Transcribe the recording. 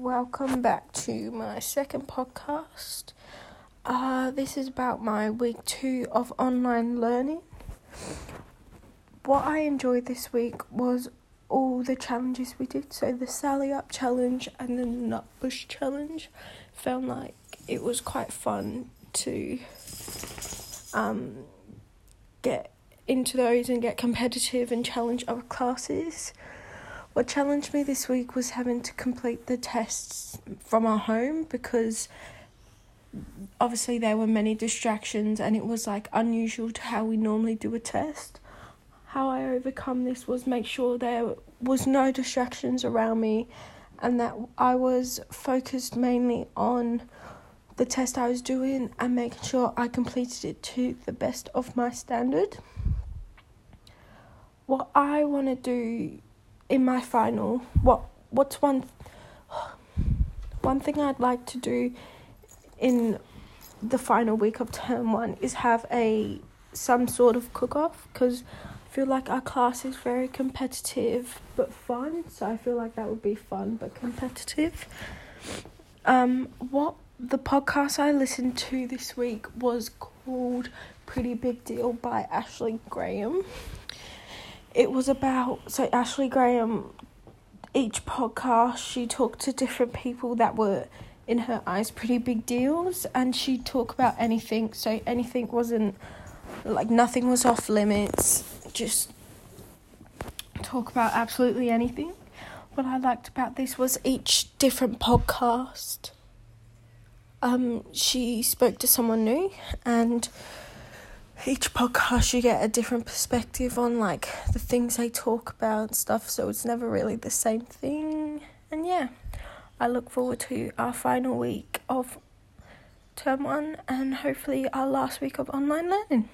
welcome back to my second podcast. Uh, this is about my week two of online learning. What I enjoyed this week was all the challenges we did. So, the Sally Up challenge and the Nut Bush challenge. Felt like it was quite fun to um, get into those and get competitive and challenge other classes. What challenged me this week was having to complete the tests from our home because obviously there were many distractions and it was like unusual to how we normally do a test. How I overcome this was make sure there was no distractions around me and that I was focused mainly on the test I was doing and making sure I completed it to the best of my standard. What I want to do in my final, what what's one one thing I'd like to do in the final week of term one is have a some sort of cook off because I feel like our class is very competitive but fun. So I feel like that would be fun but competitive. Um, what the podcast I listened to this week was called Pretty Big Deal by Ashley Graham it was about so Ashley Graham each podcast she talked to different people that were in her eyes pretty big deals and she'd talk about anything so anything wasn't like nothing was off limits just talk about absolutely anything. What i liked about this was each different podcast um she spoke to someone new and each podcast you get a different perspective on like the things they talk about and stuff so it's never really the same thing. And yeah i look forward to our final week of term one and hopefully our last week of online learning